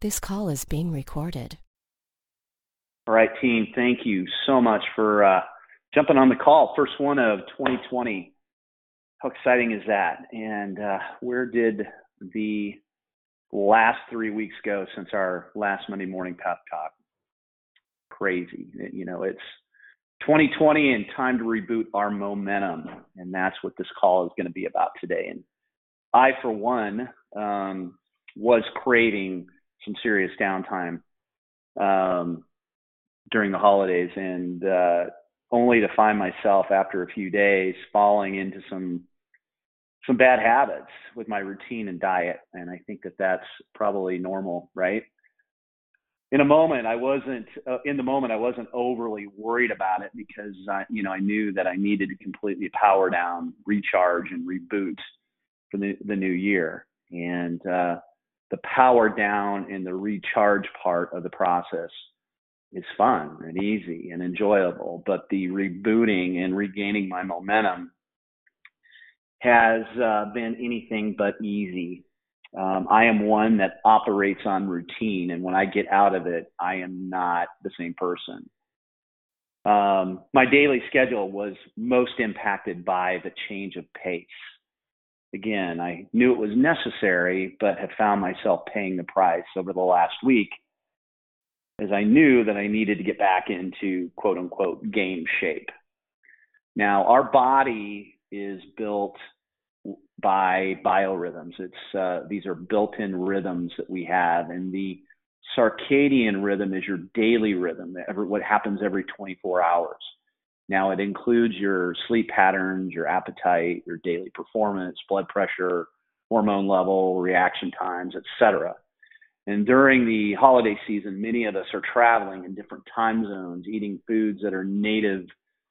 This call is being recorded. All right, team. Thank you so much for uh, jumping on the call. First one of 2020. How exciting is that? And uh, where did the last three weeks go since our last Monday morning pep talk? Crazy. You know, it's 2020 and time to reboot our momentum. And that's what this call is going to be about today. And I, for one, um, was craving some serious downtime um, during the holidays, and uh, only to find myself after a few days falling into some some bad habits with my routine and diet. And I think that that's probably normal, right? In a moment, I wasn't uh, in the moment. I wasn't overly worried about it because I, you know, I knew that I needed to completely power down, recharge, and reboot for the, the new year. And uh, the power down and the recharge part of the process is fun and easy and enjoyable, but the rebooting and regaining my momentum has uh, been anything but easy. Um, I am one that operates on routine, and when I get out of it, I am not the same person. Um, my daily schedule was most impacted by the change of pace again, I knew it was necessary, but have found myself paying the price over the last week as I knew that I needed to get back into quote unquote game shape. Now, our body is built by biorhythms. It's uh, these are built-in rhythms that we have, and the circadian rhythm is your daily rhythm. Every, what happens every 24 hours. Now it includes your sleep patterns, your appetite, your daily performance, blood pressure, hormone level, reaction times, etc. And during the holiday season, many of us are traveling in different time zones, eating foods that are native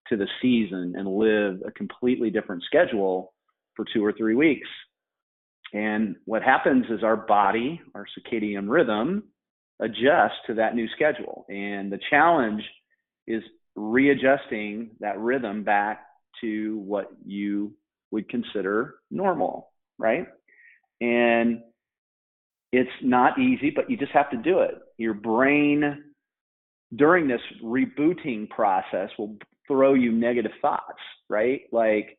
to the season and live a completely different schedule for two or three weeks. And what happens is our body, our circadian rhythm, adjusts to that new schedule. And the challenge is readjusting that rhythm back to what you would consider normal, right? And it's not easy, but you just have to do it. Your brain, during this rebooting process, will throw you negative thoughts, right? Like,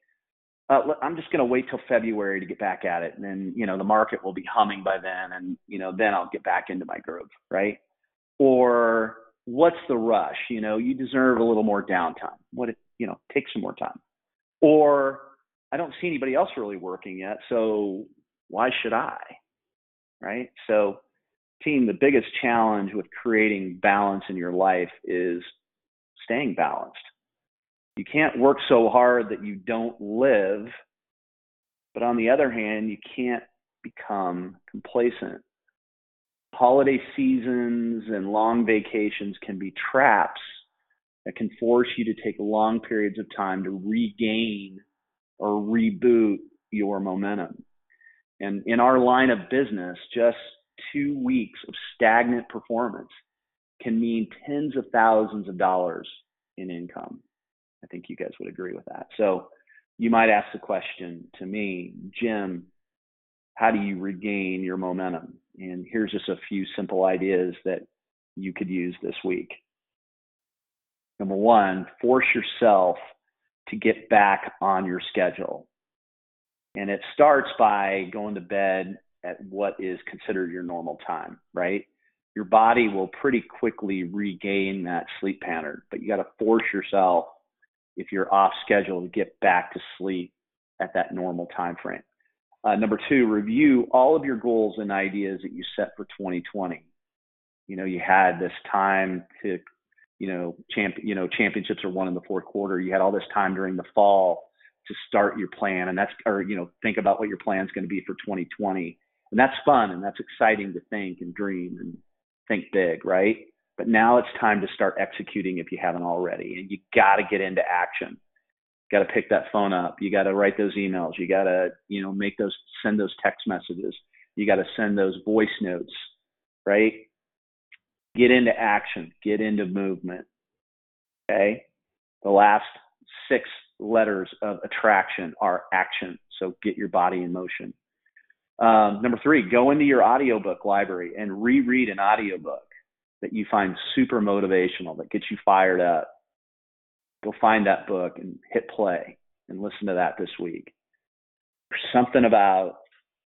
uh, I'm just going to wait till February to get back at it, and then you know the market will be humming by then, and you know then I'll get back into my groove, right? Or what's the rush? You know, you deserve a little more downtime. What, it you know, take some more time. Or I don't see anybody else really working yet, so why should I? Right? So, team, the biggest challenge with creating balance in your life is staying balanced. You can't work so hard that you don't live, but on the other hand, you can't become complacent holiday seasons and long vacations can be traps that can force you to take long periods of time to regain or reboot your momentum. And in our line of business, just two weeks of stagnant performance can mean tens of thousands of dollars in income. I think you guys would agree with that. So you might ask the question to me, Jim, how do you regain your momentum? And here's just a few simple ideas that you could use this week. Number one, force yourself to get back on your schedule. And it starts by going to bed at what is considered your normal time, right? Your body will pretty quickly regain that sleep pattern, but you got to force yourself if you're off schedule to get back to sleep at that normal time frame. Uh, number two, review all of your goals and ideas that you set for 2020. You know, you had this time to, you know, champ, you know, championships are won in the fourth quarter. You had all this time during the fall to start your plan, and that's, or you know, think about what your plan is going to be for 2020, and that's fun and that's exciting to think and dream and think big, right? But now it's time to start executing if you haven't already, and you got to get into action got to pick that phone up. You got to write those emails. You got to, you know, make those, send those text messages. You got to send those voice notes, right? Get into action, get into movement. Okay. The last six letters of attraction are action. So get your body in motion. Um, number three, go into your audiobook library and reread an audiobook that you find super motivational, that gets you fired up. Go find that book and hit play and listen to that this week. Something about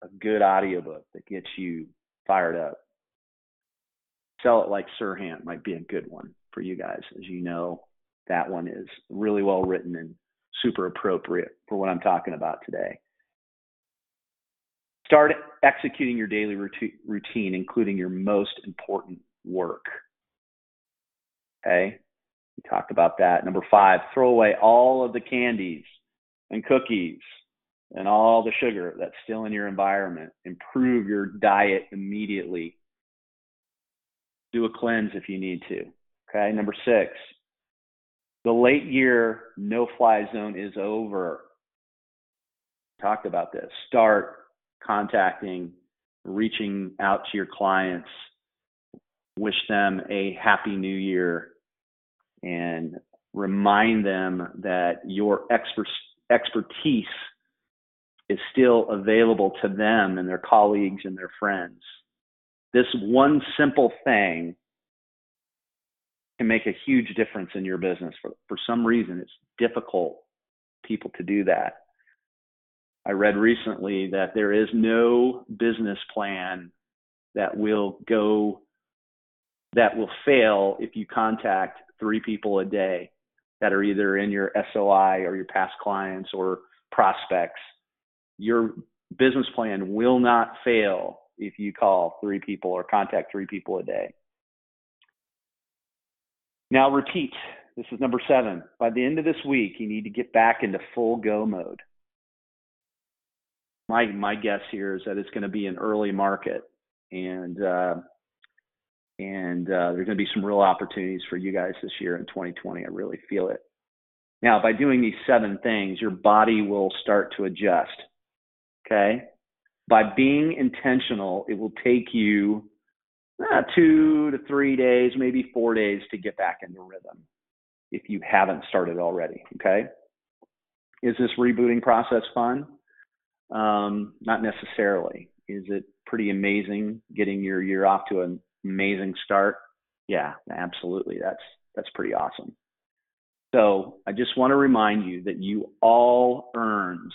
a good audiobook that gets you fired up. Sell it like Serhant might be a good one for you guys. As you know, that one is really well written and super appropriate for what I'm talking about today. Start executing your daily routine, including your most important work. Okay, we talked about that. Number five, throw away all of the candies and cookies and all the sugar that's still in your environment. Improve your diet immediately. Do a cleanse if you need to. Okay, number six, the late year no fly zone is over. Talked about this. Start contacting, reaching out to your clients, wish them a happy new year, and remind them that your expertise is still available to them and their colleagues and their friends. This one simple thing can make a huge difference in your business. For, for some reason, it's difficult people to do that. I read recently that there is no business plan that will go that will fail if you contact three people a day that are either in your SOI or your past clients or prospects. Your business plan will not fail if you call three people or contact three people a day. Now repeat. This is number seven. By the end of this week, you need to get back into full go mode. My my guess here is that it's going to be an early market, and uh, and uh, there's going to be some real opportunities for you guys this year in 2020. I really feel it. Now, by doing these seven things, your body will start to adjust. Okay. By being intentional, it will take you uh, two to three days, maybe four days to get back into rhythm if you haven't started already. Okay. Is this rebooting process fun? Um, not necessarily. Is it pretty amazing getting your year off to an amazing start? Yeah, absolutely. That's that's pretty awesome. So I just want to remind you that you all earned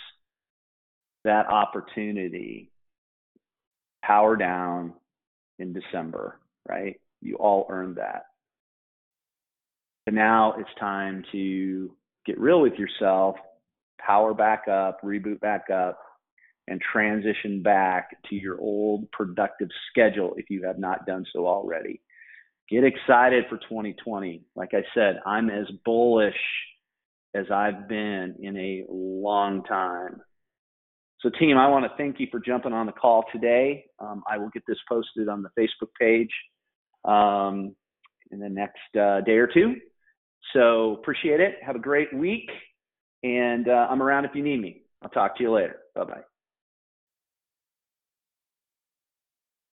that opportunity. Power down in December, right? You all earned that. But now it's time to get real with yourself, power back up, reboot back up, and transition back to your old productive schedule if you have not done so already. Get excited for 2020. Like I said, I'm as bullish as I've been in a long time. So, team, I want to thank you for jumping on the call today. Um, I will get this posted on the Facebook page um, in the next uh, day or two. So, appreciate it. Have a great week. And uh, I'm around if you need me. I'll talk to you later. Bye bye.